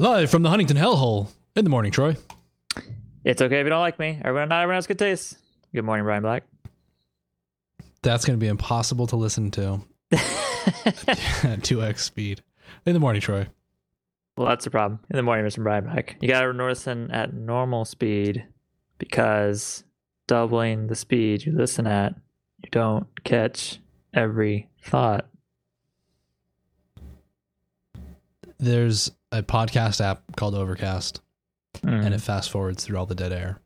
Live from the Huntington Hellhole in the morning, Troy. It's okay if you don't like me. Everyone, not everyone has good taste. Good morning, Brian Black. That's going to be impossible to listen to 2x speed. In the morning, Troy. Well, that's the problem. In the morning, Mr. Brian Black. You got to listen at normal speed because doubling the speed you listen at, you don't catch every thought. There's a podcast app called Overcast, Mm. and it fast forwards through all the dead air.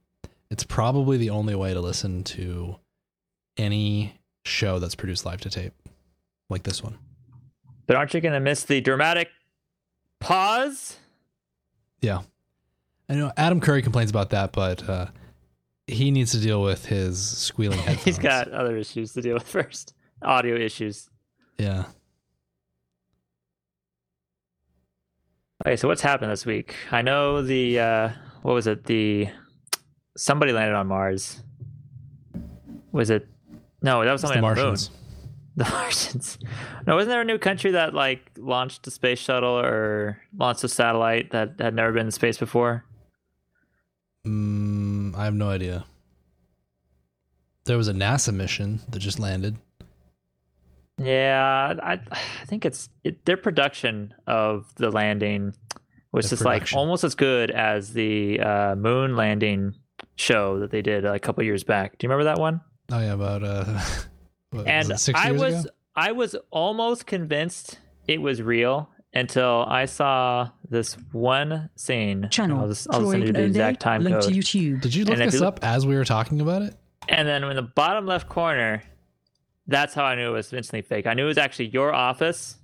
It's probably the only way to listen to any show that's produced live to tape, like this one. But aren't you going to miss the dramatic pause? Yeah. I know Adam Curry complains about that, but uh, he needs to deal with his squealing headphones. He's got other issues to deal with first. Audio issues. Yeah. Okay, so what's happened this week? I know the uh what was it? The somebody landed on Mars. Was it? No, that was somebody the on Martians. the moon. The Martians. No, wasn't there a new country that like launched a space shuttle or launched a satellite that had never been in space before? Mm, I have no idea. There was a NASA mission that just landed. Yeah, I I think it's it, their production of the landing was The just like almost as good as the uh, moon landing show that they did a couple years back. Do you remember that one? Oh yeah, about uh, what, and was six I years was ago? I was almost convinced it was real until I saw this one scene. Channel. I'll just, I'll Troy send you the Onday, exact time link code. to YouTube. Did you look and this you up as we were talking about it? And then in the bottom left corner, that's how I knew it was instantly fake. I knew it was actually your office.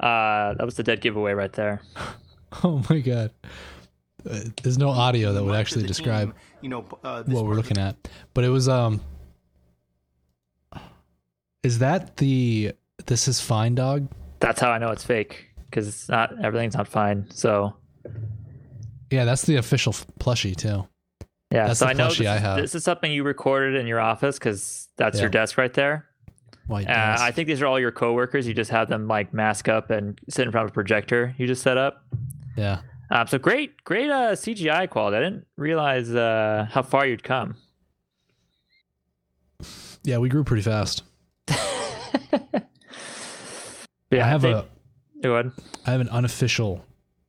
Uh, that was the dead giveaway right there. Oh my god. Uh, there's no audio that would actually describe team, you know, uh, what we're part- looking at. But it was um Is that the this is fine dog? That's how I know it's fake because it's not everything's not fine. So Yeah, that's the official f- plushie too. yeah, That's so the I know plushie this, I is- have. this is something you recorded in your office because that's your desk right there. White Uh. I think these are all your coworkers. You just have them like mask up and sit in front of a projector you just set up. yeah. Um, so great, great uh, CGI quality. I didn't realize uh, how far you'd come. Yeah, we grew pretty fast. Yeah, I have think- a Go ahead. I have an unofficial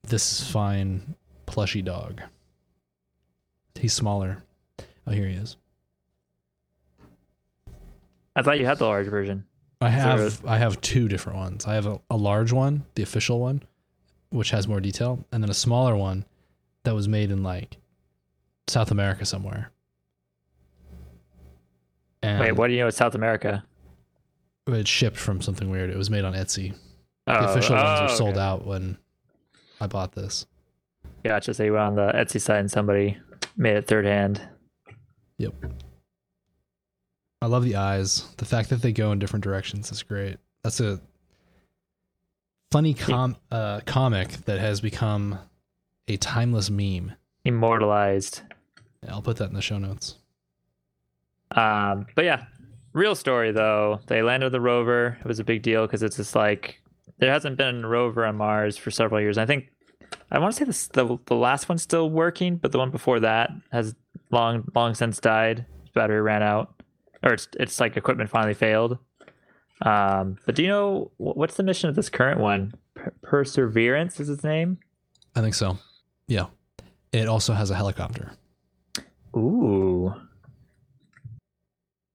this is fine plushy dog. He's smaller. Oh, here he is. I thought you had the large version. I have I have two different ones. I have a, a large one, the official one, which has more detail, and then a smaller one that was made in like South America somewhere. And Wait, what do you know? It's South America. It shipped from something weird. It was made on Etsy. Oh, The official ones oh, were sold out when I bought this. yeah, Gotcha. So you went on the Etsy site and somebody made it third hand. Yep. I love the eyes. The fact that they go in different directions is great. That's a funny com uh, comic that has become a timeless meme. Immortalized. I'll put that in the show notes. Um, but yeah, real story though. They landed the rover. It was a big deal because it's just like there hasn't been a rover on Mars for several years. I think I want to say this the the last one's still working, but the one before that has long long since died. Its battery ran out, or it's it's like equipment finally failed. Um, but do you know what's the mission of this current one? Per- Perseverance is its name. I think so. Yeah. It also has a helicopter. Ooh.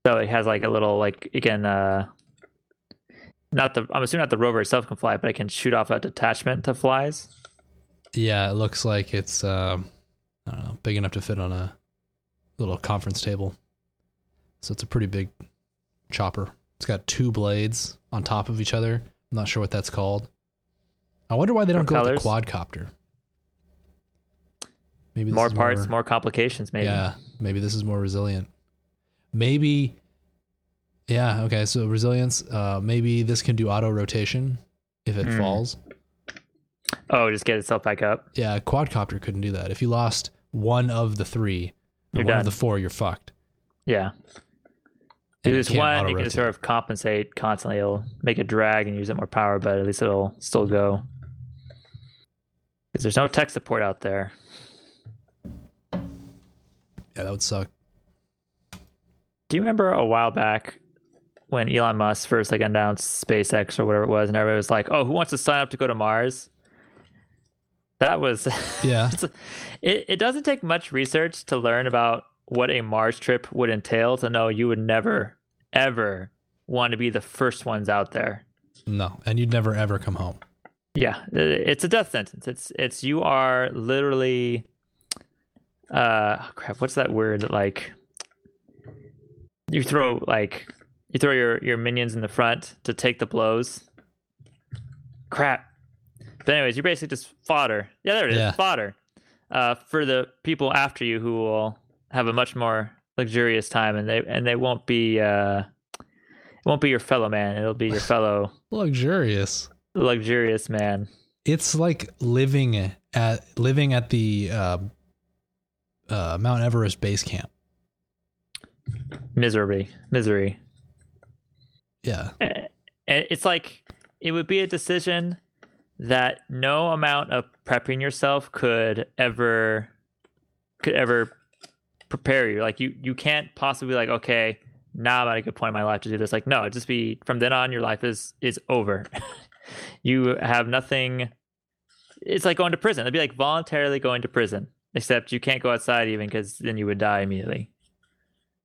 So it has like a little like it can uh not the I'm assuming not the rover itself can fly, but it can shoot off a detachment that flies. Yeah, it looks like it's um, I don't know, big enough to fit on a little conference table. So it's a pretty big chopper. It's got two blades on top of each other. I'm not sure what that's called. I wonder why they don't go with the quadcopter. Maybe this More is parts, more complications, maybe. Yeah, maybe this is more resilient. Maybe. Yeah. Okay. So resilience. Uh, maybe this can do auto rotation if it Hmm. falls. Oh, just get itself back up. Yeah, a quadcopter couldn't do that. If you lost one of the three, or one done. of the four, you're fucked. Yeah. And If it it's can't one, you auto-rotate. can sort of compensate constantly. It'll make it drag and use it more power, but at least it'll still go. because there's no tech support out there. Yeah, that would suck. Do you remember a while back when Elon Musk first like announced SpaceX or whatever it was, and everybody was like, "Oh, who wants to sign up to go to Mars?" That was Yeah. it. It doesn't take much research to learn about what a Mars trip would entail to know you would never, ever want to be the first ones out there. No, and you'd never ever come home. Yeah, it's a death sentence. It's it's you are literally, uh, oh, crap. What's that word? Like, you throw like you throw your your minions in the front to take the blows. Crap. But anyways, you're basically just fodder. Yeah, there it is. Yeah. Fodder. Uh, for the people after you who will have a much more luxurious time, and they and they won't be uh, it won't be your fellow man. It'll be your fellow Luxurious. luxurious man. It's like living at living at the uh, uh, Mount Everest base camp. misery misery Yeah. It's like it would be a decision that no amount of prepping yourself could ever could ever prepare you like you you can't possibly like okay now i'm at a good point in my life to do this like no just be from then on your life is is over you have nothing it's like going to prison it'd be like voluntarily going to prison except you can't go outside even because then you would die immediately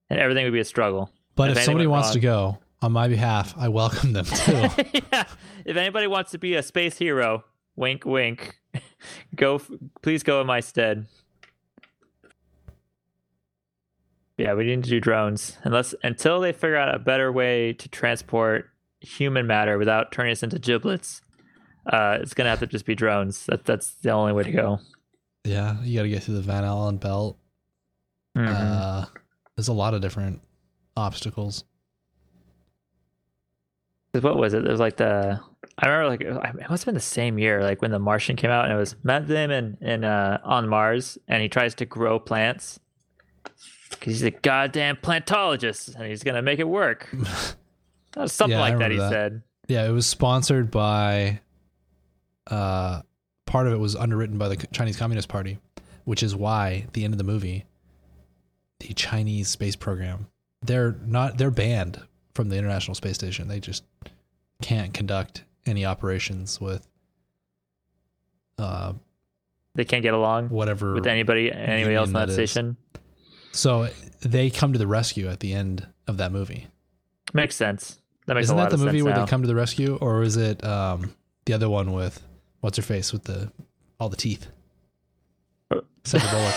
and everything would be a struggle But If if, somebody wants to go on my behalf, I welcome them too. yeah. If anybody wants to be a space hero, wink, wink, go. Please go in my stead. Yeah, we need to do drones unless until they figure out a better way to transport human matter without turning us into giblets. Uh, it's gonna have to just be drones. That that's the only way to go. yeah, you got to get through the Van Allen belt. Mhm. Uh, there's a lot of different obstacles. what was it? It was like the I remember like it must have been the same year, like when The Martian came out, and it was Matt Damon in uh, on Mars, and he tries to grow plants because he's a goddamn plantologist, and he's gonna make it work. Something Yeah, like that. He that. said, Yeah, it was sponsored by. Uh, part of it was underwritten by the Chinese Communist Party, which is why at the end of the movie, the Chinese space program, they're not they're banned from the International Space Station. They just can't conduct any operations with uh they can't get along whatever with anybody anybody else on that that is. So they come to the rescue at the end of that movie. Makes sense. That makes sense. Isn't that the movie where now. they come to the rescue, or is it um, the other one with what's her face with the all the teeth? Sandra Bullock.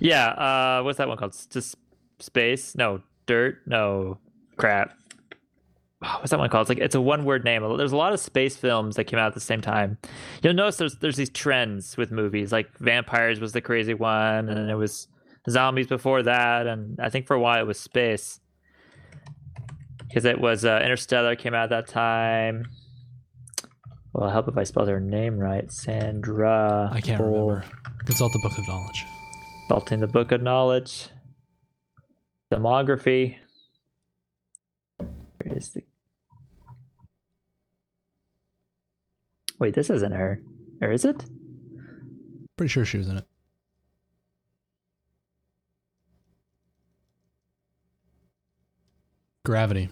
yeah, uh, what's that one called? Just space? No, dirt? No, crap. Oh, what's that one called? It's like it's a one-word name. There's a lot of space films that came out at the same time. You'll notice there's there's these trends with movies. Like vampires was the crazy one, and then it was zombies before that, and I think for a while it was space because it was uh, Interstellar came out at that time. Well, I help if I spell her name right. Sandra. I can't Bull- remember. Consult the Book of Knowledge. Consulting the Book of Knowledge. Demography. Where is the. Wait, this isn't her. Or is it? Pretty sure she was in it. Gravity.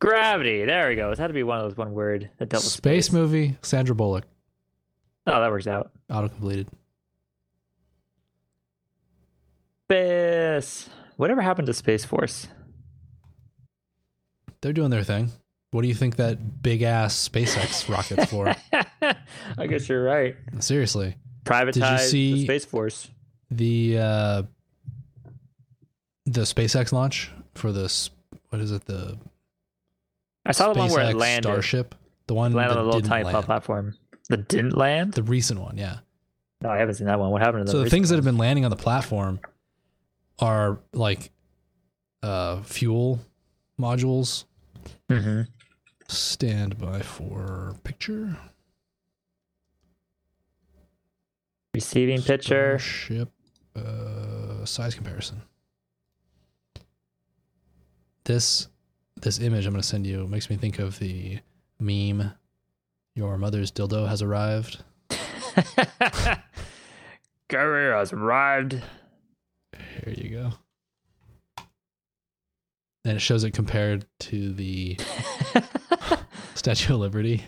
Gravity. There we go. It had to be one of those one word that dealt with Space space. movie. Sandra Bullock. Oh, that works out. Auto completed. Space. Whatever happened to Space Force? They're doing their thing. What do you think that big ass SpaceX rocket's for? I guess you're right. Seriously. Privatize see- the Space Force. the uh the SpaceX launch for this what is it the I saw the one where it landed. Starship the one landed that on a little tiny land. platform. That didn't land? the recent one yeah No, I haven't seen that one. What happened to the so the things that have been landing on the platform are like uh fuel modules Mhm. stand by for picture Receiving picture. Ship uh size comparison this this image i'm going to send you makes me think of the meme your mother's dildo has arrived Carrier has arrived. Here you go. And it shows it compared to the Statue of Liberty.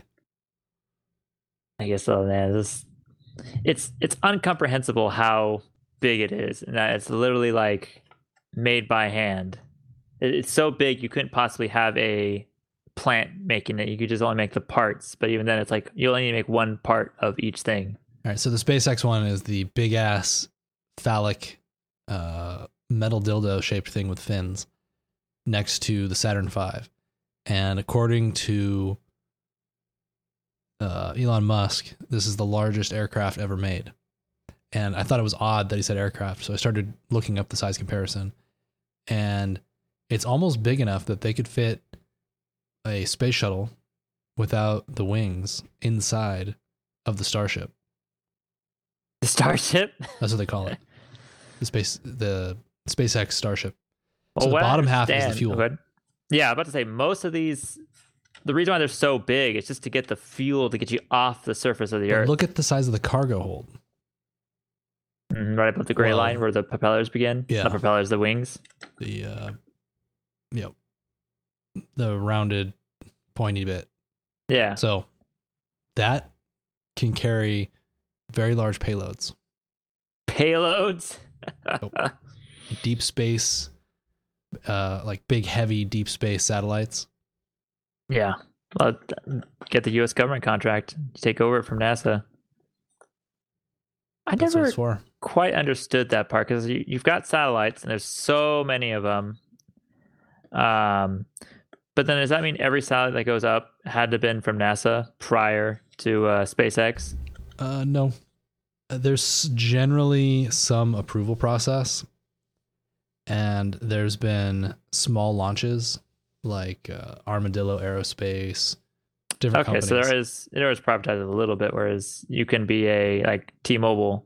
I guess so, man. This, it's it's incomprehensible how big it is, and that it's literally like made by hand. It, it's so big you couldn't possibly have a plant making it. You could just only make the parts, but even then, it's like you only need to make one part of each thing. All right, so the SpaceX one is the big ass phallic uh, metal dildo shaped thing with fins next to the Saturn V. And according to uh, Elon Musk, this is the largest aircraft ever made. And I thought it was odd that he said aircraft, so I started looking up the size comparison. And it's almost big enough that they could fit a space shuttle without the wings inside of the Starship. The Starship. That's what they call it. The space, the SpaceX Starship. Well, So the bottom half is the fuel. Yeah, I'm about to say most of these. The reason why they're so big is just to get the fuel to get you off the surface of the But Earth, look at the size of the cargo hold. Mhm, right above the gray Well, line where the propellers begin. yeah. the propellers, the wings. The uh, yep, the rounded, pointy bit. Yeah, So that can carry very large payloads, payloads. deep space, uh, like big, heavy deep space satellites. yeah, Well, get the U.S. government contract. To take over it from NASA. I That's never quite understood that part because you, you've got satellites and there's so many of them. Um, but then does that mean every satellite that goes up had to been from NASA prior to uh, SpaceX? Uh, no, Uh, there's generally some approval process, and there's been small launches like uh, Armadillo Aerospace, different Okay, companies. so there is there is privatized a little bit, whereas you can be a like T-Mobile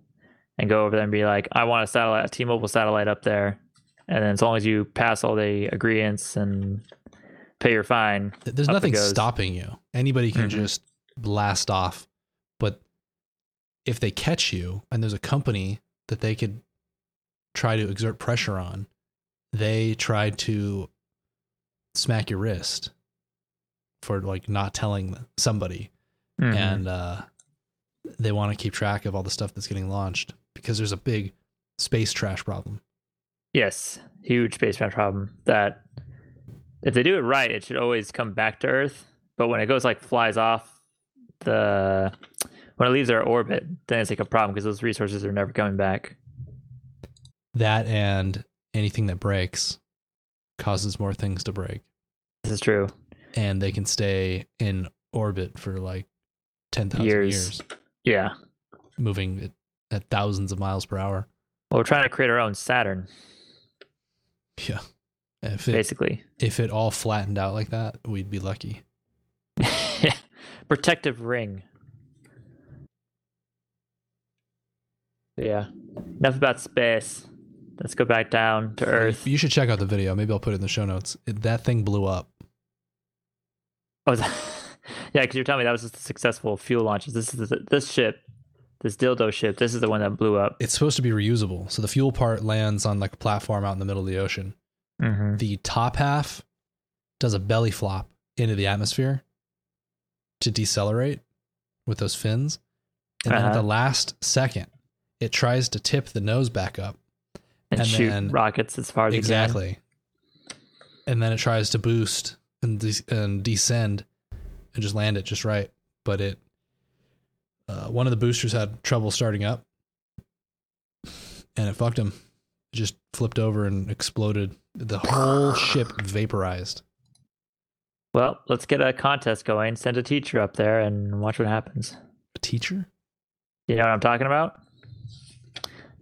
and go over there and be like, I want a satellite, a T-Mobile satellite up there, and then as long as you pass all the agreements and pay your fine, There's nothing stopping you. Anybody can Mhm. just blast off. But if they catch you and there's a company that they could try to exert pressure on, they try to smack your wrist for like not telling somebody. Mhm. And uh, they want to keep track of all the stuff that's getting launched because there's a big space trash problem. Yes, huge spacecraft problem. That if they do it right, it should always come back to Earth. But when it goes like flies off the when it leaves our orbit, then it's like a problem because those resources are never coming back. That and anything that breaks causes more things to break. This is true. and they can stay in orbit for like 10,000 Years. years. Yeah. moving at, at thousands of miles per hour. Well, we're trying to create our own Saturn, Yeah. If it, basically. if it all flattened out like that, we'd be lucky. Protective ring. Yeah. Enough about space. Let's go back down to Earth. You should check out the video. Maybe I'll put it in the show notes. It, that thing blew up. Oh, is that- yeah, because you're telling me that was just a successful fuel launches. This is the, this ship, this dildo ship. This is the one that blew up. It's supposed to be reusable. So the fuel part lands on like a platform out in the middle of the ocean. Mm-hmm. The top half does a belly flop into the atmosphere to decelerate with those fins. And then at Uh-huh. the last second, it tries to tip the nose back up And, and shoot then- rockets as far as it can. exactly and then it tries to boost and, de- and descend and just land it just right but it uh, one of the boosters had trouble starting up and it fucked him it just flipped over and exploded the whole ship vaporized Well, let's get a contest going. Send a teacher up there and watch what happens. a teacher You know what I'm talking about?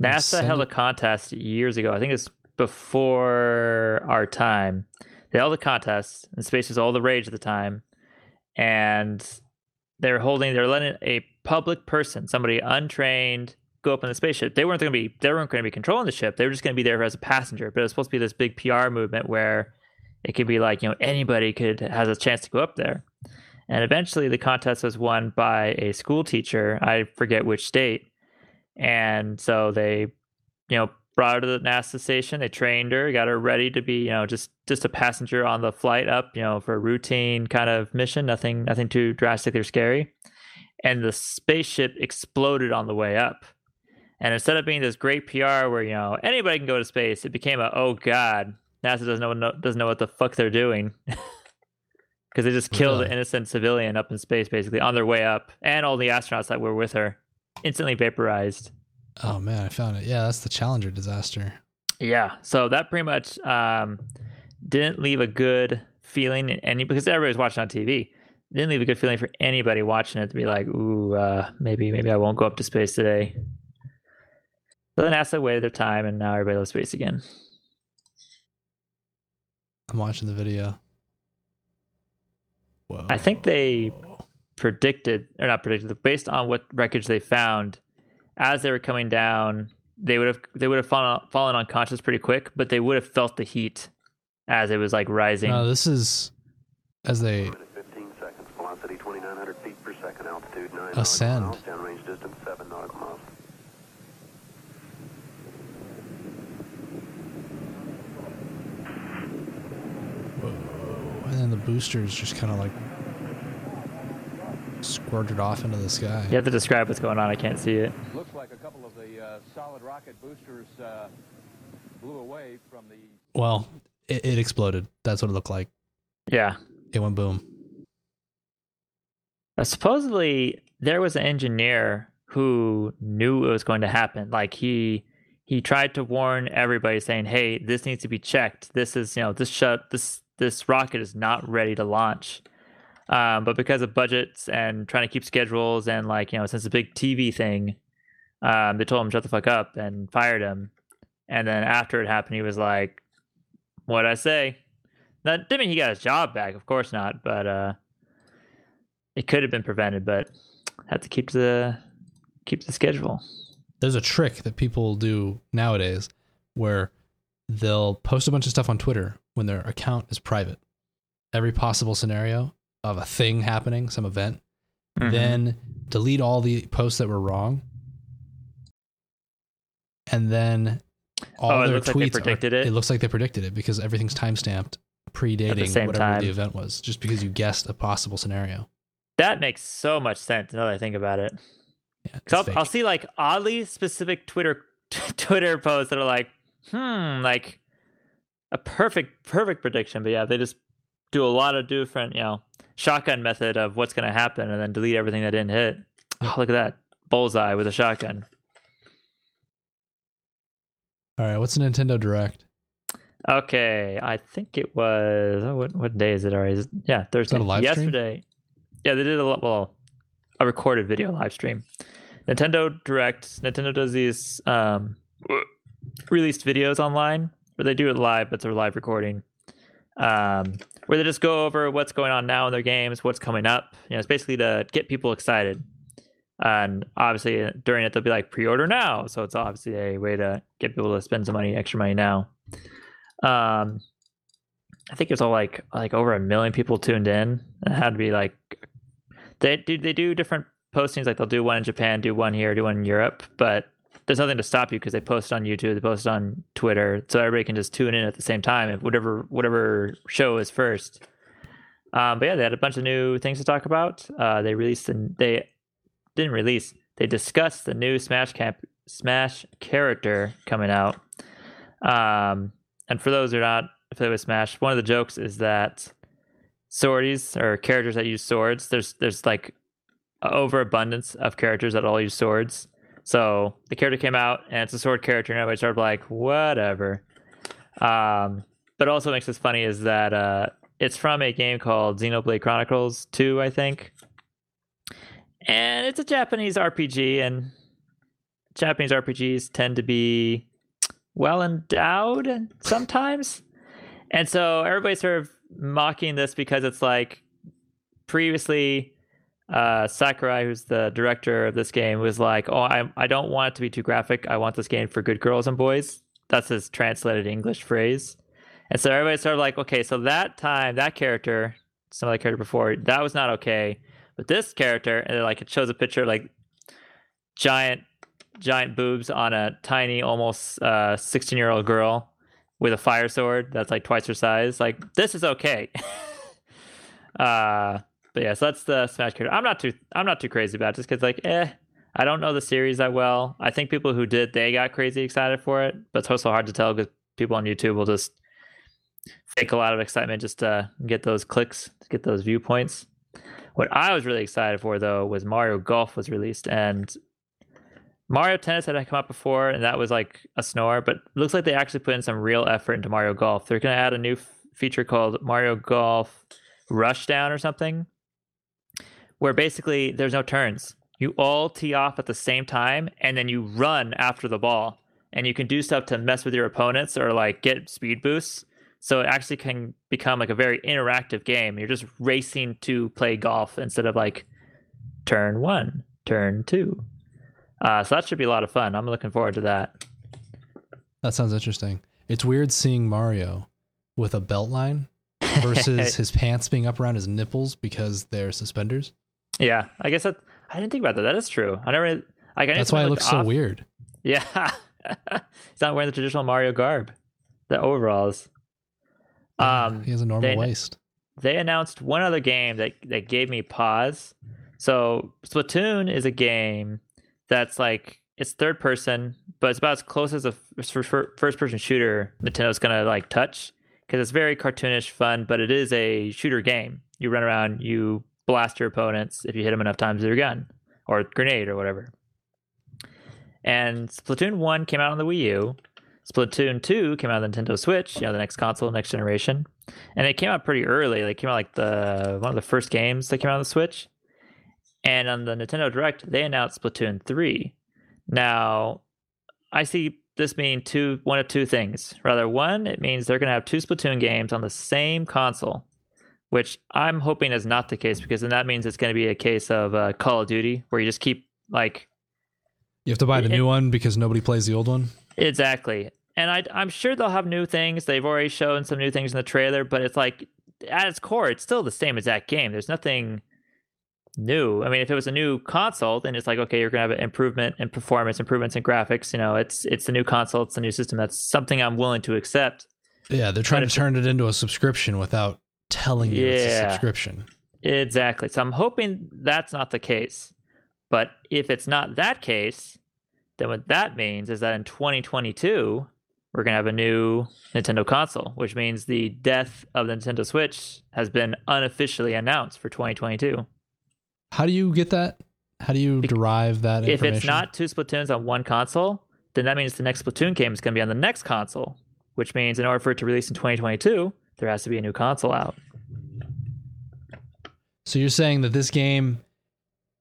NASA held a contest years ago. I think it's before our time. They held a contest, and space was all the rage at the time. And they're holding, they're letting a public person, somebody untrained, go up in the spaceship. They weren't going to be, they weren't going to be controlling the ship. They were just going to be there as a passenger. But it was supposed to be this big PR movement where it could be like, you know, anybody could has a chance to go up there. And eventually, the contest was won by a school teacher. I forget which state. And so they, you know, brought her to the NASA station. They trained her, got her ready to be, you know, just just a passenger on the flight up, you know, for a routine kind of mission. Nothing, nothing too drastic or scary. And the spaceship exploded on the way up. And instead of being this great PR where you know anybody can go to space, it became a oh god, NASA doesn't know doesn't know what the fuck they're doing because they just killed an innocent civilian up in space basically on their way up, and all the astronauts that were with her instantly vaporized. Oh man, I found it. Yeah, that's the Challenger disaster. Yeah, so that pretty much um, didn't leave a good feeling in any because everybody was watching on TV. Didn't leave a good feeling for anybody watching it to be like, ooh, uh, maybe maybe I won't go up to space today. So then NASA waited their time, and now everybody loves space again. I'm watching the video. Whoa. I think they predicted, or not predicted, based on what wreckage they found, as they were coming down, they would have they would have fallen fallen unconscious pretty quick, but they would have felt the heat as it was like rising. No, this is as they Ascend. nautical miles. Downrange distance 7 nautical miles. whoa, and then the boosters just kind of like squirted off into the sky. You have to describe what's going on. I can't see it. Looks like a couple of the uh, solid rocket boosters uh, blew away from the Well, it, it exploded. That's what it looked like. Yeah. It went boom. Supposedly there was an engineer who knew it was going to happen. Like he he tried to warn everybody, saying, "Hey, this needs to be checked. This is you know this shut this this rocket is not ready to launch." Um, but because of budgets and trying to keep schedules and like you know since it's a big TV thing, um, they told him shut the fuck up and fired him. And then after it happened, he was like, "What'd I say?" That didn't mean he got his job back, of course not. But uh, it could have been prevented, but had to keep the keep the schedule. There's a trick that people do nowadays where they'll post a bunch of stuff on Twitter when their account is private. Every possible scenario of a thing happening, some event, Mhm. then delete all the posts that were wrong, and then all Oh, it their looks like tweets. are- predicted it? It looks like they predicted it because everything's timestamped, predating whatever time. the event was, just because you guessed a possible scenario. That makes so much sense now that I think about it. Yeah, I'll. I'll see like oddly specific Twitter Twitter posts that are like, hmm, like a perfect perfect prediction. But yeah, they just do a lot of different, you know, shotgun method of what's going to happen, and then delete everything that didn't hit. Oh, look at that bullseye with a shotgun. all right, what's Nintendo Direct? Okay, I think it was oh, what what day is it already? Is it- Yeah, Thursday. a live stream? Yeah, they did a. Well, a recorded video live stream. Nintendo Direct. Nintendo does these um, released videos online where they do it live, but they're live recording. Um, where they just go over what's going on now in their games, what's coming up. You know, it's basically to get people excited. And obviously, uh, during it, they'll be like pre-order now, so it's obviously a way to get people to spend some money, extra money now. Um, I think it was all like like over a million people tuned in. It had to be like they do they do different postings. Like they'll do one in Japan, do one here, do one in Europe, but there's nothing to stop you because they post on YouTube, they post on Twitter, so everybody can just tune in at the same time if whatever whatever show is first. Um, but yeah, they had a bunch of new things to talk about. Uh, they released and they didn't release. They discussed the new Smash Camp Smash character coming out. Um, and for those who are not familiar with Smash, one of the jokes is that swordies or characters that use swords, there's there's like overabundance of characters that all use swords. So the character came out and it's a sword character, and everybody of like, whatever. Um, but also makes this funny is that uh, it's from a game called Xenoblade Chronicles 2, I think. And it's a Japanese RPG, and Japanese RPGs tend to be well endowed sometimes. And so everybody's sort of mocking this because it's like previously uh, Sakurai, who's the director of this game, was like, "Oh, I I don't want it to be too graphic. I want this game for good girls and boys." That's his translated English phrase. And so everybody's sort of like, "Okay, so that time, that character, some other character before. That was not okay. But this character, and like it shows a picture of, like giant, giant boobs on a tiny, almost uh, sixteen year old girl with a fire sword that's like twice her size. Like this is okay. uh, but yeah, so that's the Smash character. I'm not too, I'm not too crazy about it just because like, eh, I don't know the series that well. I think people who did they got crazy excited for it, but it's also hard to tell because people on YouTube will just fake a lot of excitement just to get those clicks, to get those viewpoints. What I was really excited for though was Mario Golf was released and Mario Tennis had come out before and that was like a snore, but looks like they actually put in some real effort into Mario Golf. They're going to add a new f- feature called Mario Golf Rushdown or something where basically there's no turns. You all tee off at the same time and then you run after the ball and you can do stuff to mess with your opponents or like get speed boosts. So it actually can become like a very interactive game. You're just racing to play golf instead of like turn one, turn two. Uh, so that should be a lot of fun. I'm looking forward to that. That sounds interesting. It's weird seeing Mario with a belt line versus his pants being up around his nipples because they're suspenders. Yeah, I guess that I didn't think about that. That is true. I never. Like, I That's why it looks looked so weird. Yeah, he's not wearing the traditional Mario garb, the overalls. Um, he has a normal they- waist. they announced one other game that that gave me pause. So Splatoon is a game that's like it's third person, but it's about as close as a first person shooter Nintendo's gonna like touch because it's very cartoonish fun, but it is a shooter game. You run around, you blast your opponents if you hit them enough times with your gun or grenade or whatever. And Splatoon 1 came out on the Wii U. Splatoon 2 came out on the Nintendo Switch, you know, the next console, next generation. And it came out pretty early. They came out like the one of the first games that came out on the Switch. And on the Nintendo Direct, they announced Splatoon 3. Now, I see this meaning two one of two things. Rather, one, it means they're gonna have two Splatoon games on the same console, which I'm hoping is not the case because then that means it's gonna be a case of uh, Call of Duty where you just keep like You have to buy the it- new one because nobody plays the old one. Exactly. And I, I'm sure they'll have new things. They've already shown some new things in the trailer, but it's like at its core, it's still the same exact game. There's nothing new. I mean, if it was a new console, then it's like okay, you're gonna have an improvement in performance, improvements in graphics. You know, it's it's the new console, it's the new system. That's something I'm willing to accept. Yeah, they're trying But to turn it into a subscription without telling you it's a Yeah. subscription. Exactly. So I'm hoping that's not the case. But if it's not that case, then what that means is that in 2022, we're going to have a new Nintendo console, which means the death of the Nintendo Switch has been unofficially announced for 2022. How do you get that? How do you derive that If it's not two Splatoons on one console, then that means the next Splatoon game is going to be on the next console, which means in order for it to release in 2022, there has to be a new console out. So you're saying that this game,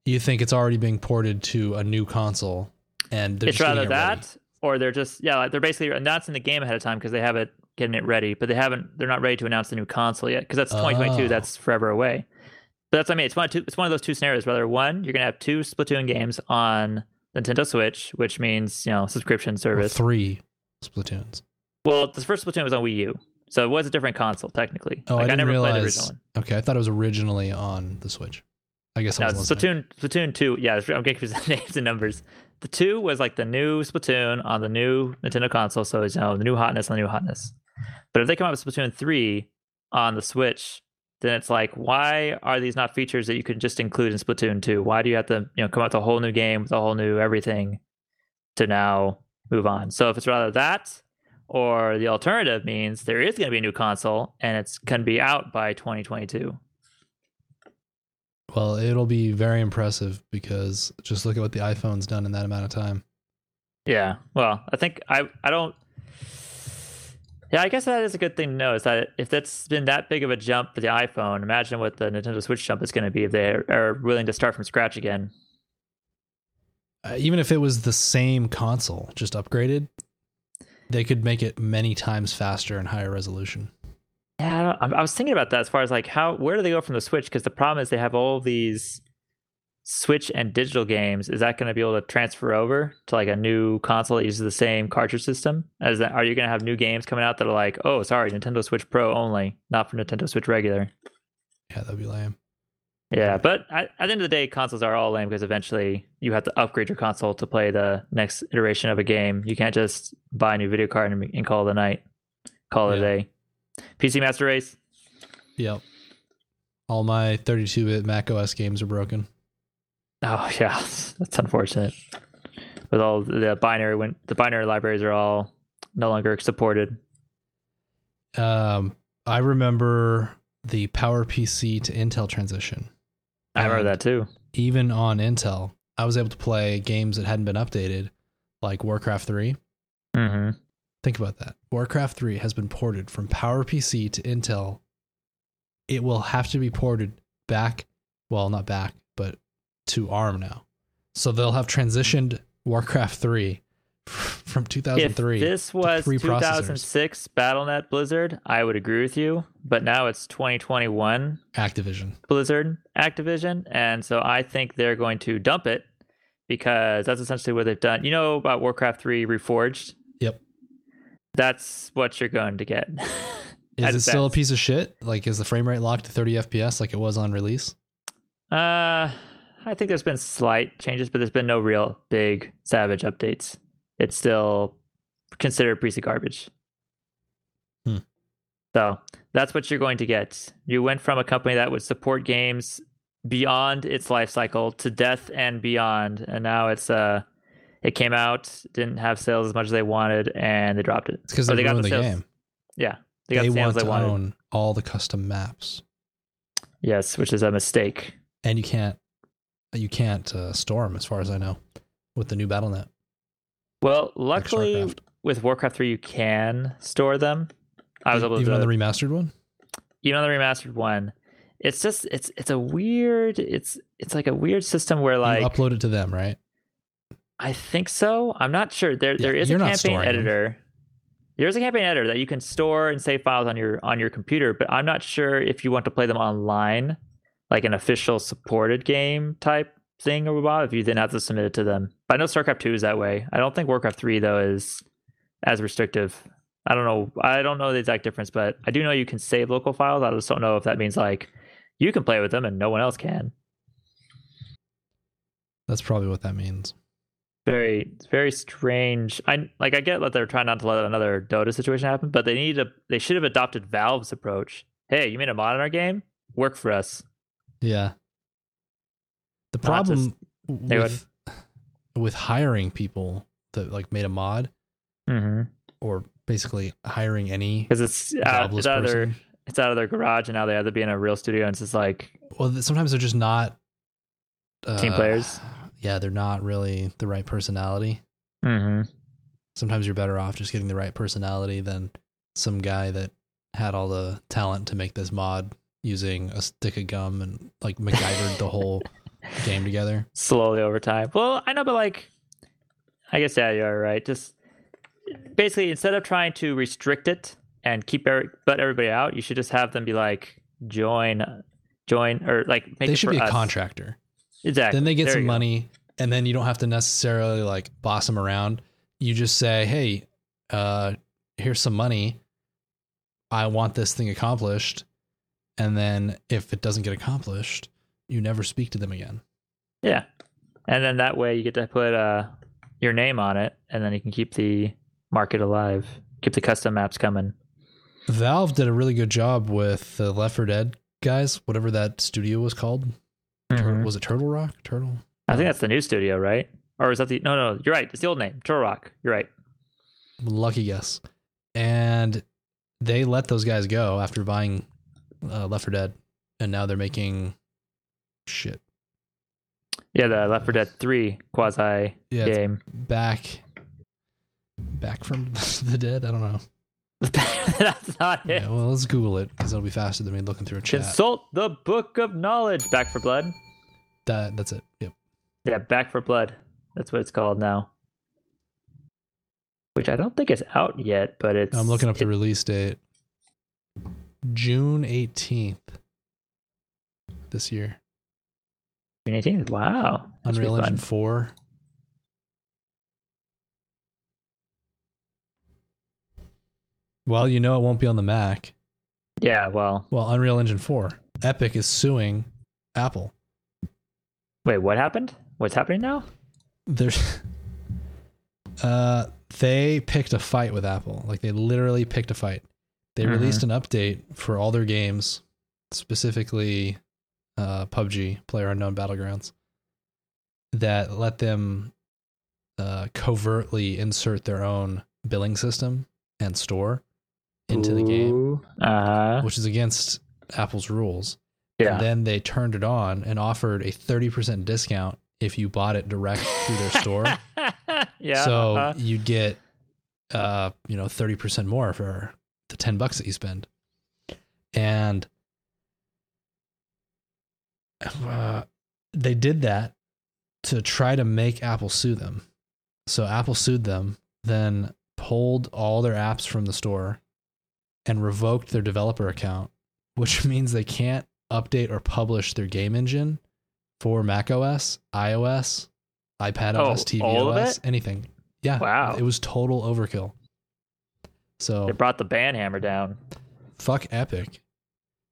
you think it's already being ported to a new console, and they're it's just rather it that or they're just yeah like they're basically announcing the game ahead of time because they have it getting it ready but they haven't they're not ready to announce the new console yet because that's 2022 Oh. that's forever away but that's what i mean it's one of two, it's one of those two scenarios rather one you're gonna have two splatoon games on nintendo switch which means you know subscription Or service three Splatoons. well the first splatoon was on wii u so it was a different console technically Oh, like, I didn't never played the realize. original one Okay, I thought it was originally on the Switch. I guess I No, was listening. Splatoon, Splatoon 2. Yeah, I'm getting confused with the names and numbers. The 2 was like the new Splatoon on the new Nintendo console. So it's, you know, the new hotness on the new hotness. But if they come out with Splatoon 3 on the Switch, then it's like, why are these not features that you could just include in Splatoon 2? Why do you have to, you know, come out with a whole new game with a whole new everything to now move on? So if it's rather that or the alternative means there is going to be a new console and it's going to be out by 2022. Well, it'll be very impressive because just look at what the iPhone's done in that amount of time. Yeah. Well, I think I I don't. Yeah, I guess that is a good thing to know. Is that if that's been that big of a jump for the iPhone, imagine what the Nintendo Switch jump is going to be if they are willing to start from scratch again. Uh, even if it was the same console, just upgraded, they could make it many times faster and higher resolution. Yeah, I, I was thinking about that as far as like how where do they go from the Switch? Because the problem is they have all these Switch and digital games. Is that going to be able to transfer over to like a new console that uses the same cartridge system? As that, are you going to have new games coming out that are like, oh, sorry, Nintendo Switch Pro only, not for Nintendo Switch regular? Yeah, that'd be lame. Yeah, but at, at the end of the day, consoles are all lame because eventually you have to upgrade your console to play the next iteration of a game. You can't just buy a new video card and, and call it a night, call it Yeah. a day. PC Master Race. Yep. All my 32-bit Mac OS games are broken. Oh yeah, that's unfortunate. With all the binary when the binary libraries are all no longer supported. Um, I remember the PowerPC to Intel transition. I remember And that too. Even on Intel, I was able to play games that hadn't been updated, like Warcraft 3. hmm Think about that. Warcraft 3 has been ported from PowerPC to Intel. It will have to be ported back, well, not back, to ARM now. So they'll have transitioned Warcraft 3 from If 2003. this was three 2006 BattleNet Blizzard, I would agree with you. But now it's 2021 Activision. Blizzard Activision, and so I think they're going to dump it because that's essentially what they've done. You know about Warcraft 3 Reforged? Yep. That's what you're going to get. Is it still a piece of shit? Like, is the frame rate locked to 30 FPS like it was on release? Uh, I think there's been slight changes, but there's been no real big savage updates. It's still considered piece of garbage. Hmm. So that's what you're going to get. You went from a company that would support games beyond its life cycle to death and beyond, and now it's uh, it came out, didn't have sales as much as they wanted, and they dropped it. It's because Or they, got the, sales- game. Yeah, They, they got the want they to wanted. own all the custom maps, Yes, which is a mistake. and you can't you can't uh, store them, as far as I know, with the new BattleNet. Well, luckily StarCraft. with Warcraft 3 you can store them. I was able to even on the remastered one. even on the remastered one. It's just it's it's a weird it's it's like a weird system where like you upload it to them, right? I think so. I'm not sure. There there Yeah, is a campaign them. editor. There's a campaign editor that you can store and save files on your on your computer, but I'm not sure if you want to play them online, like an official supported game type thing or what, if you then have to submit it to them. But I know StarCraft 2 is that way. I don't think Warcraft 3 though is as restrictive. I don't know. I don't know the exact difference, but I do know you can save local files. I just don't know if that means like you can play with them and no one else can. That's probably what that means. very very strange. I like I get that they're trying not to let another Dota situation happen, but they need to they should have adopted Valve's approach. Hey, you made a mod in our game? Work for us. Yeah. The problem they with with hiring people that like made a mod Mm-hmm. or basically hiring any Because it's out, it's out of their it's out of their garage, and now they have to be in a real studio, and it's just like Well, sometimes they're just not Team uh, players? Yeah, they're not really the right personality. mm-hmm. Sometimes you're better off just getting the right personality than some guy that had all the talent to make this mod using a stick of gum and like MacGyvered the whole game together. slowly over time. Well, I know, but like, I guess yeah, you're right. Just basically, instead of trying to restrict it and keep every, but everybody out, you should just have them be like join, join, or like make they should be a us. contractor. Exactly. Then they get There some you go. money, and then you don't have to necessarily like boss them around. You just say, "Hey, uh, here's some money. I want this thing accomplished." And then if it doesn't get accomplished, you never speak to them again. Yeah, and then that way you get to put uh your name on it, and then you can keep the market alive, keep the custom maps coming. Valve did a really good job with the Left 4 Dead guys, whatever that studio was called. Mhm. Was it Turtle Rock? Turtle? I think that's the new studio, right? Or is that the no no? You're right. It's the old name, Turtle Rock. You're right. Lucky guess. And they let those guys go after buying uh, Left 4 Dead, and now they're making shit. Yeah, the Left 4 Dead 3 quasi Yeah, game. back, back from the dead. I don't know. That's not it. Yeah, well, let's Google it because it'll be faster than me looking through a chat. Consult the Book of Knowledge. Back 4 Blood. that that's it. Yep. Yeah, Back 4 Blood. That's what it's called now. Which I don't think is out yet, but it's. I'm looking up the release date. June 18th this year. June 18th. Wow. That's Unreal Engine fun. 4. Well, you know it won't be on the Mac. Yeah, well, Well, Unreal Engine 4. Epic is suing Apple. Wait, what happened? What's happening now? There's uh they picked a fight with Apple. Like they literally picked a fight. They Mhm. released an update for all their games, specifically uh PUBG, Player Unknown Battlegrounds, that let them uh covertly insert their own billing system and store into the game, Uh which is against Apple's rules. yeah. And then they turned it on and offered a 30% discount if you bought it direct through their store. yeah. so uh-huh. you'd get uh you know 30% more for the 10 bucks that you spend and uh, they did that to try to make apple sue them so apple sued them then pulled all their apps from the store and revoked their developer account which means they can't update or publish their game engine for macOS, iOS, iPad Oh, OS, TV OS, anything. Yeah. Wow. It was total overkill. So they brought the ban hammer down. fuck Epic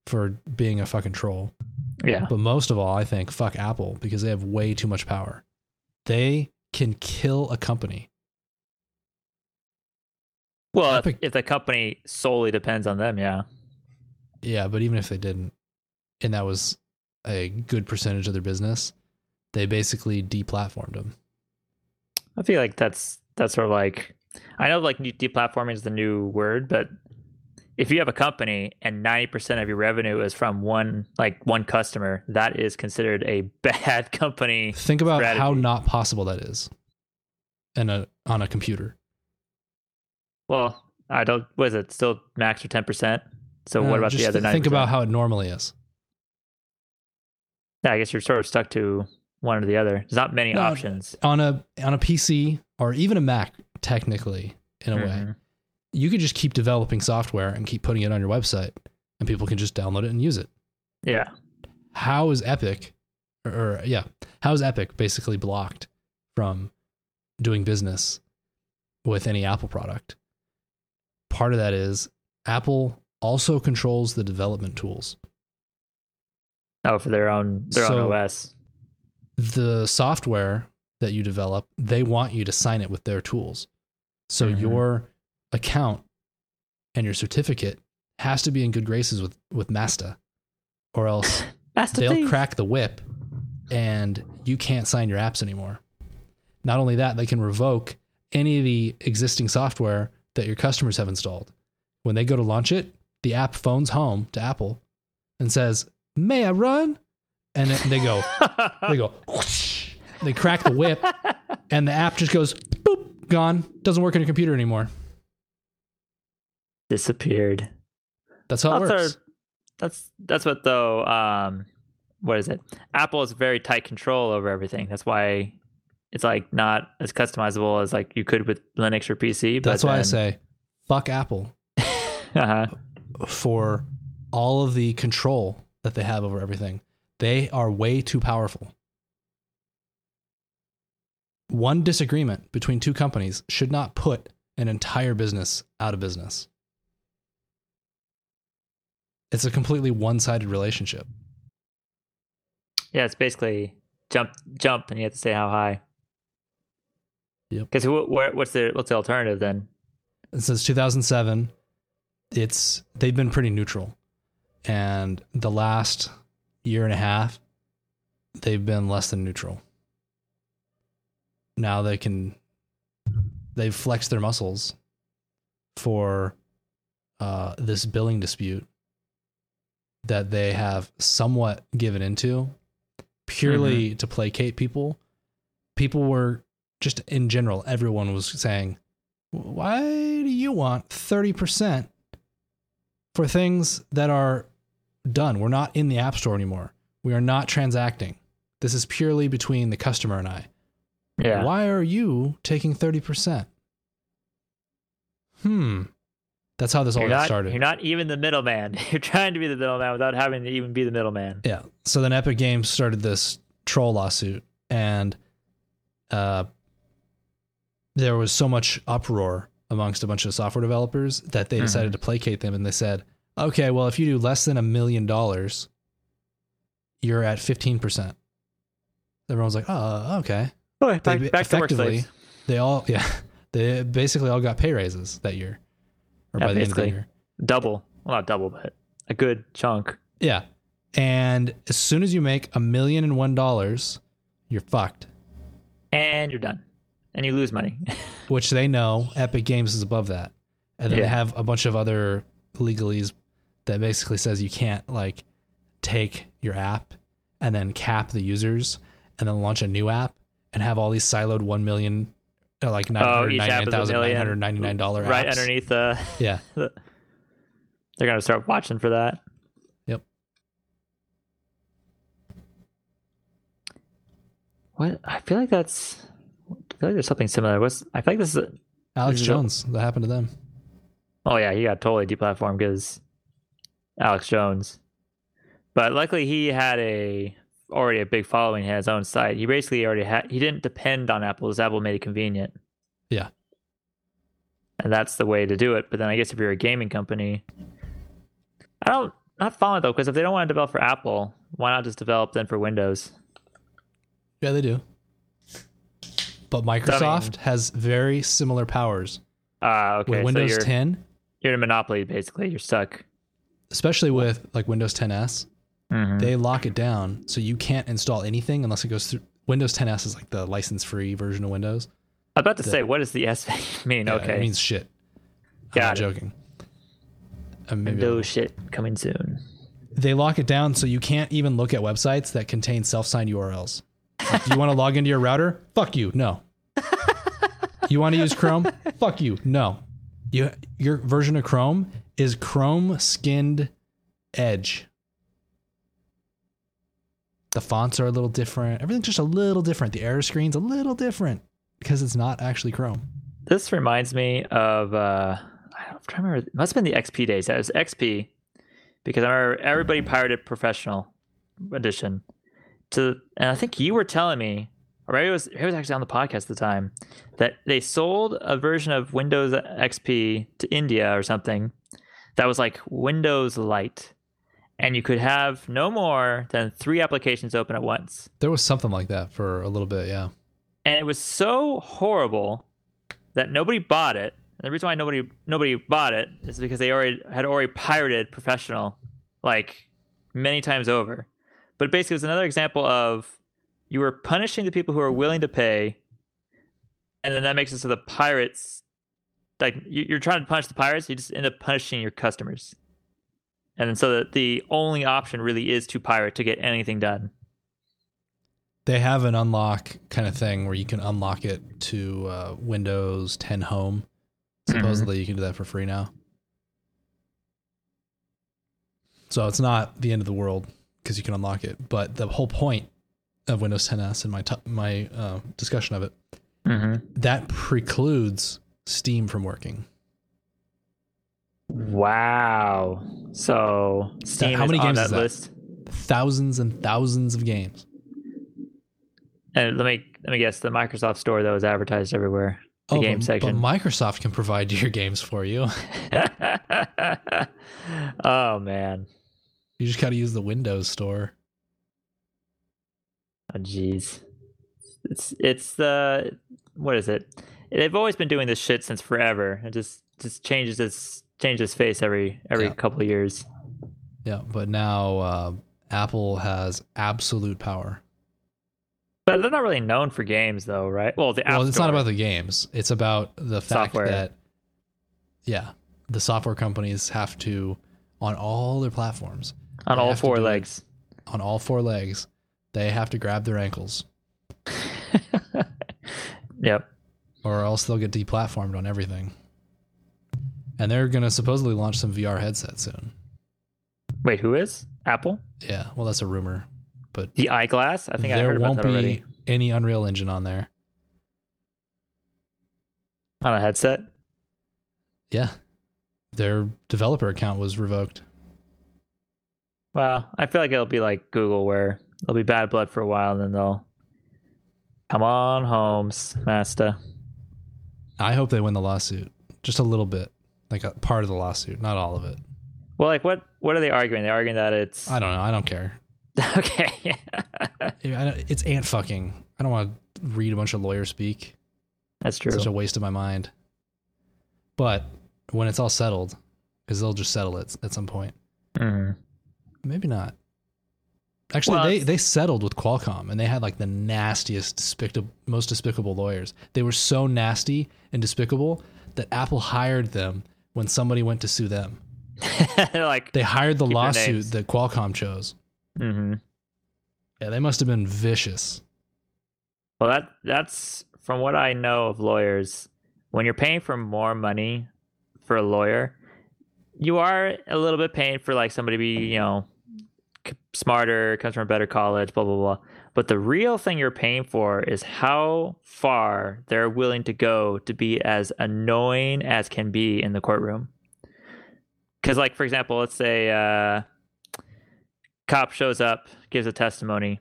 for being a fucking troll. Yeah. But most of all, I think fuck Apple because they have way too much power. They can kill a company. Well, if, Epic- if the company solely depends on them, yeah. Yeah, but even if they didn't, and that was a good percentage of their business, they basically deplatformed them. I feel like that's that's sort of like I know like new- deplatforming is the new word, but if you have a company and ninety percent of your revenue is from one like one customer, that is considered a bad company. Think about how not possible that is, in a on a computer. Well, I don't. Was it still max or ten percent? So Uh, what about the other? 90%? Think about how it normally is. Yeah, I guess you're sort of stuck to one or the other. There's not many No, options. on a on a PC or even a Mac, technically, in a way, Mhm. you could just keep developing software and keep putting it on your website, and people can just download it and use it. Yeah. How is Epic, or, or yeah, how is Epic basically blocked from doing business with any Apple product? Part of that is Apple also controls the development tools. Oh, for their own their So- own OS. The software that you develop, they want you to sign it with their tools. So Mhm. your account and your certificate has to be in good graces with with Masta, or else Master they'll crack the whip, and you can't sign your apps anymore. Not only that, they can revoke any of the existing software that your customers have installed. When they go to launch it, the app phones home to Apple and says, "May I run?" And then they go, they go, whoosh. they crack the whip, and the app just goes, boop, gone. Doesn't work on your computer anymore. disappeared. That's how it That's our- works. that's that's what though. Um, what is it? Apple has very tight control over everything. That's why it's like not as customizable as like you could with Linux or PC. But That's why I say, fuck Apple uh-huh. for all of the control that they have over everything. They are way too powerful. One disagreement between two companies should not put an entire business out of business. It's a completely one sided relationship. Yeah, it's basically jump, jump, and you have to say how high. Yep. Because what's the what's the alternative then? Since 2007 it's they've been pretty neutral and the last year and a half they've been less than neutral. Now they can they've flexed their muscles for uh, this billing dispute that they have somewhat given into purely to placate people. People were just in general everyone was saying why do you want 30% for things that are done? We're not in the App Store anymore. We are not transacting. This is purely between the customer and I. Yeah. Why are you taking 30%? Hmm. That's how this all You're got not, started. you're not even the middleman. You're trying to be the middleman without having to even be the middleman. Yeah. So then Epic Games started this troll lawsuit, and uh, there was so much uproar amongst a bunch of software developers that they decided to placate them, and they said, "Okay, well, if you do less than a million dollars you're at 15%. Everyone's like, oh, okay. Okay, They back, effectively, they all, yeah, they basically all got pay raises that year or Yeah, by the end of the year. Double. Well, not double, but a good chunk. Yeah. And as soon as you make a million and one dollars, you're fucked. And you're done. And you lose money. Which they know Epic Games is above that. And then they have a bunch of other legalese that basically says you can't like take your app and then cap the users and then launch a new app and have all these siloed 1 million uh, like Oh, each app is a million. $999 right apps. underneath the. Yeah. They're going to start watching for that. Yep. What? I feel like that's. I feel like there's something similar. What's, I feel like this is. A, Alex This is a- Jones, that happened to them. oh, yeah, he got totally deplatformed because Alex Jones. But luckily, he had a already a big following. He had his own site. He basically already had. He didn't depend on Apple. As Apple made it convenient. Yeah. And that's the way to do it. But then I guess if you're a gaming company, I don't not following it though because if they don't want to develop for Apple, why not just develop then for Windows? Yeah, they do. But Microsoft has very similar powers. Ah, okay. with Windows so you're, 10, you're in a monopoly basically. You're stuck. Especially with like Windows 10s, Mhm. they lock it down so you can't install anything unless it goes through Windows 10s is like the license-free version of Windows. I was about to the- say, what does the S mean? Yeah, okay. it means shit. I'm not it. joking. Uh, Windows shit coming soon. they lock it down so you can't even look at websites that contain self-signed URLs. Like, you want to log into your router? Fuck you. No. You want to use Chrome? Fuck you. No. You your version of Chrome is Chrome skinned Edge. The fonts are a little different. Everything's just a little different. The error screen's a little different because it's not actually Chrome. This reminds me of uh I don't- remember. It must have been the XP days. It was XP because I remember everybody pirated Professional Edition. To and I think you were telling me, or maybe it was it was actually on the podcast at the time, that they sold a version of Windows XP to India or something that was like Windows Lite, and you could have no more than three applications open at once. There was something like that for a little bit, yeah. and it was so horrible that nobody bought it. And the reason why nobody nobody bought it is because they already had already pirated professional like many times over. But basically, it's another example of you were punishing the people who are willing to pay, and then that makes it so the pirates, like you- you're trying to punish the pirates, you just end up punishing your customers. And then so that the only option really is to pirate to get anything done. They have an unlock kind of thing where you can unlock it to uh, Windows 10 Home. Supposedly, you can do that for free now. So it's not the end of the world because you can unlock it. But the whole point of Windows 10s and my t- my uh, discussion of it Mm-hmm. that precludes Steam from working. Wow. So Steam how is many on games that, is that? list. Thousands and thousands of games. And let me let me guess, the Microsoft store that was advertised everywhere. The oh, game but, section. but Microsoft can provide your games for you. oh man. You just got to use the Windows store. Oh jeez. It's it's the what is it? They've always been doing this shit since forever. It just just changes its changes face every every Yeah. couple of years. Yeah, but now uh, Apple has absolute power. But they're not really known for games though, right? Well, the App well, it's not about the games. It's about the fact Software. that yeah, the software companies have to on all their platforms, on all four legs. on all four legs, they have to grab their ankles yep. or else they'll get deplatformed on everything. And they're going to supposedly launch some VR headsets soon. Wait, who is? Apple? Yeah, well that's a rumor, but The eyeglass? I think I heard about won't that be already. any Unreal Engine on there. On a headset? Yeah. Their developer account was revoked. Well, I feel like it'll be like Google where there'll be bad blood for a while and then they'll come on, Holmes, master. I hope they win the lawsuit. Just a little bit. Like a part of the lawsuit, not all of it. Well, like what what are they arguing? They're arguing that it's I don't know. I don't care. okay. It's ant fucking. I don't want to read a bunch of lawyer speak. That's true. It's such a waste of my mind. But when it's all settled, because they'll just settle it at some point. Mhm. Maybe not. Actually, Well, they, they settled with Qualcomm and they had like the nastiest, despicable, most despicable lawyers. They were so nasty and despicable that Apple hired them when somebody went to sue them. like, They hired the lawsuit that Qualcomm chose. hmm Yeah, they must have been vicious. well, that that's from what I know of lawyers. When you're paying for more money for a lawyer, you are a little bit paying for like somebody to be, you know, smarter, comes from a better college, blah blah blah. But the real thing you're paying for is how far they're willing to go to be as annoying as can be in the courtroom. Because, like, for example, let's say uh, cop shows up, gives a testimony.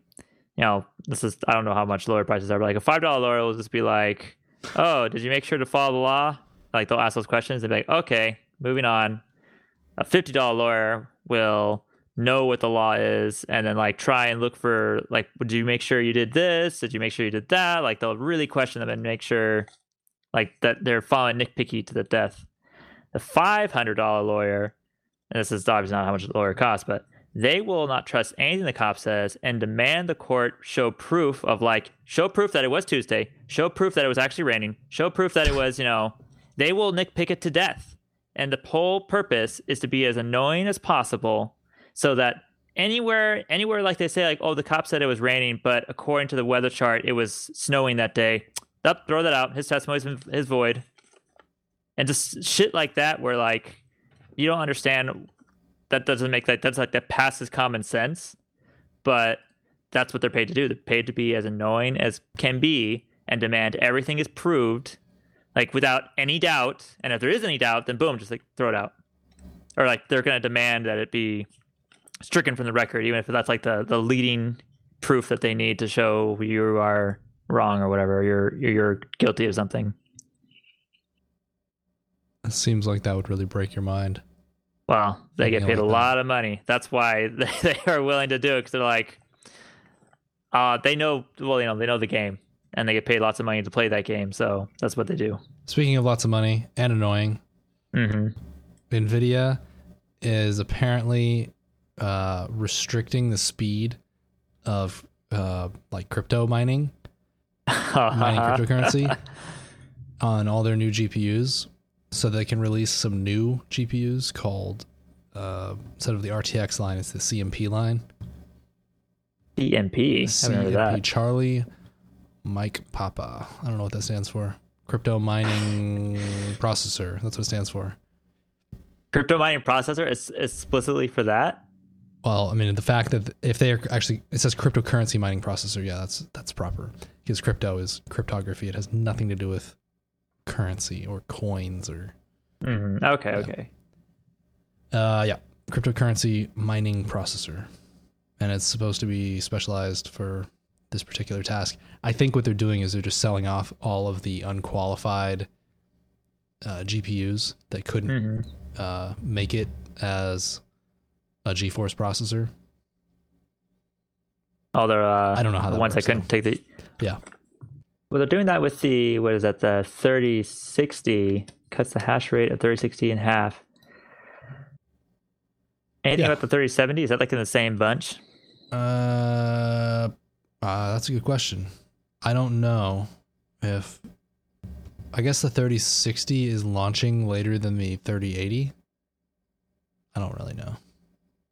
You know, this is I don't know how much lawyer prices are, but like a five dollar lawyer will just be like, "Oh, did you make sure to follow the law?" Like they'll ask those questions. They'll be like, "Okay, moving on." A fifty dollar lawyer will know what the law is and then like try and look for like, "Would you make sure you did this? Did you make sure you did that?" Like they'll really question them and make sure like that they're following nitpicky to the death. The five hundred dollar lawyer, and this is obviously not how much the lawyer costs, but they will not trust anything the cop says and demand the court show proof of like show proof that it was Tuesday, show proof that it was actually raining, show proof that it was, you know, they will nitpick it to death. And the whole purpose is to be as annoying as possible so that anywhere anywhere like they say like oh the cop said it was raining but according to the weather chart it was snowing that day. Up throw that out. His testimony's been is void. And just shit like that where like you don't understand that doesn't make that that's like that passes common sense but that's what they're paid to do. They're paid to be as annoying as can be and demand everything is proved like without any doubt. And if there is any doubt then boom just like throw it out. Or like they're to demand that it be stricken from the record even if that's like the the leading proof that they need to show you are wrong or whatever you're you're, guilty of something It seems like that would really break your mind. Well, they get paid a that. lot of money. That's why they are willing to do it because they're like, uh, they know, well, you know, they know the game and they get paid lots of money to play that game. So that's what they do. Speaking of lots of money and annoying, hmm Nvidia is apparently uh, restricting the speed of uh, like crypto mining, mining cryptocurrency on all their new GPUs, so they can release some new GPUs called uh, instead of the RTX line, it's the CMP line. CMP. I haven't heard of CMP. Charlie Mike Papa. I don't know what that stands for. Crypto mining processor. That's what it stands for. Crypto mining processor is explicitly for that. Well, I mean, the fact that if they are actually, it says cryptocurrency mining processor. Yeah, that's that's proper because crypto is cryptography. It has nothing to do with currency or coins or hmm Okay. Okay. uh, yeah, cryptocurrency mining processor, and it's supposed to be specialized for this particular task. I think what they're doing is they're just selling off all of the unqualified uh, GPUs that couldn't hmm uh, make it as a GeForce processor. Oh, they're uh, I don't know how the ones works, that couldn't take the. Yeah. Well, they're doing that with the what is that? The thirty sixty cuts the hash rate of thirty sixty in half. Anything Yeah. about the thirty seventy? Is that like in the same bunch? Uh, uh, that's a good question. I don't know if. I guess the 3060 is launching later than the 3080. I don't really know.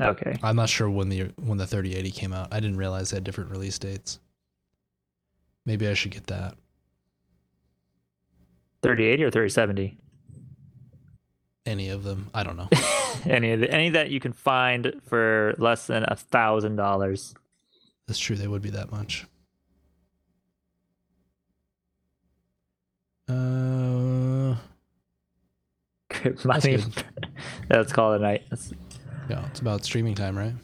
Okay. I'm not sure when the when the 3080 came out. I didn't realize they had different release dates. Maybe I should get that. Thirty eighty or thirty seventy? Any of them. I don't know. any of the, any that you can find for less than a thousand dollars. That's true. They would be that much. Uh, Money. Let's call it a night. That's, yeah, it's about streaming time, right?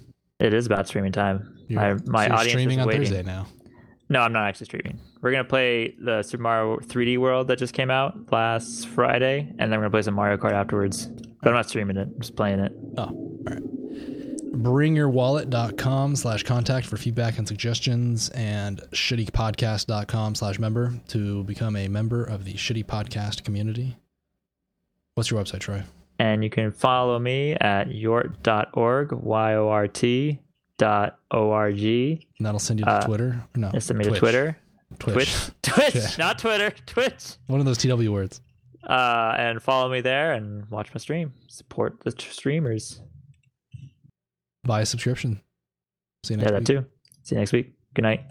it is about streaming time. You're, my my so you're audience streaming is on waiting. Thursday now. No, I'm not actually streaming. We're gonna play the Super Mario 3D World that just came out last Friday, and then we're gonna play some Mario Kart afterwards. But I'm not streaming it. I'm just playing it. Oh, all right. bringyourwallet.com slash contact for feedback and suggestions and shittypodcast.com slash member to become a member of the shitty podcast community. What's your website, Troy? And you can follow me at yort.org, Y-O-R-T dot O-R-G. And that'll send you to Uh, Twitter. No, Send me to Twitter. Twitch. Twitch. Twitch, not Twitter. Twitch. One of those TW words. Uh, and follow me there and watch my stream. Support the t- streamers. Buy a subscription. See you next Yeah, next that too. See you next week. Good night.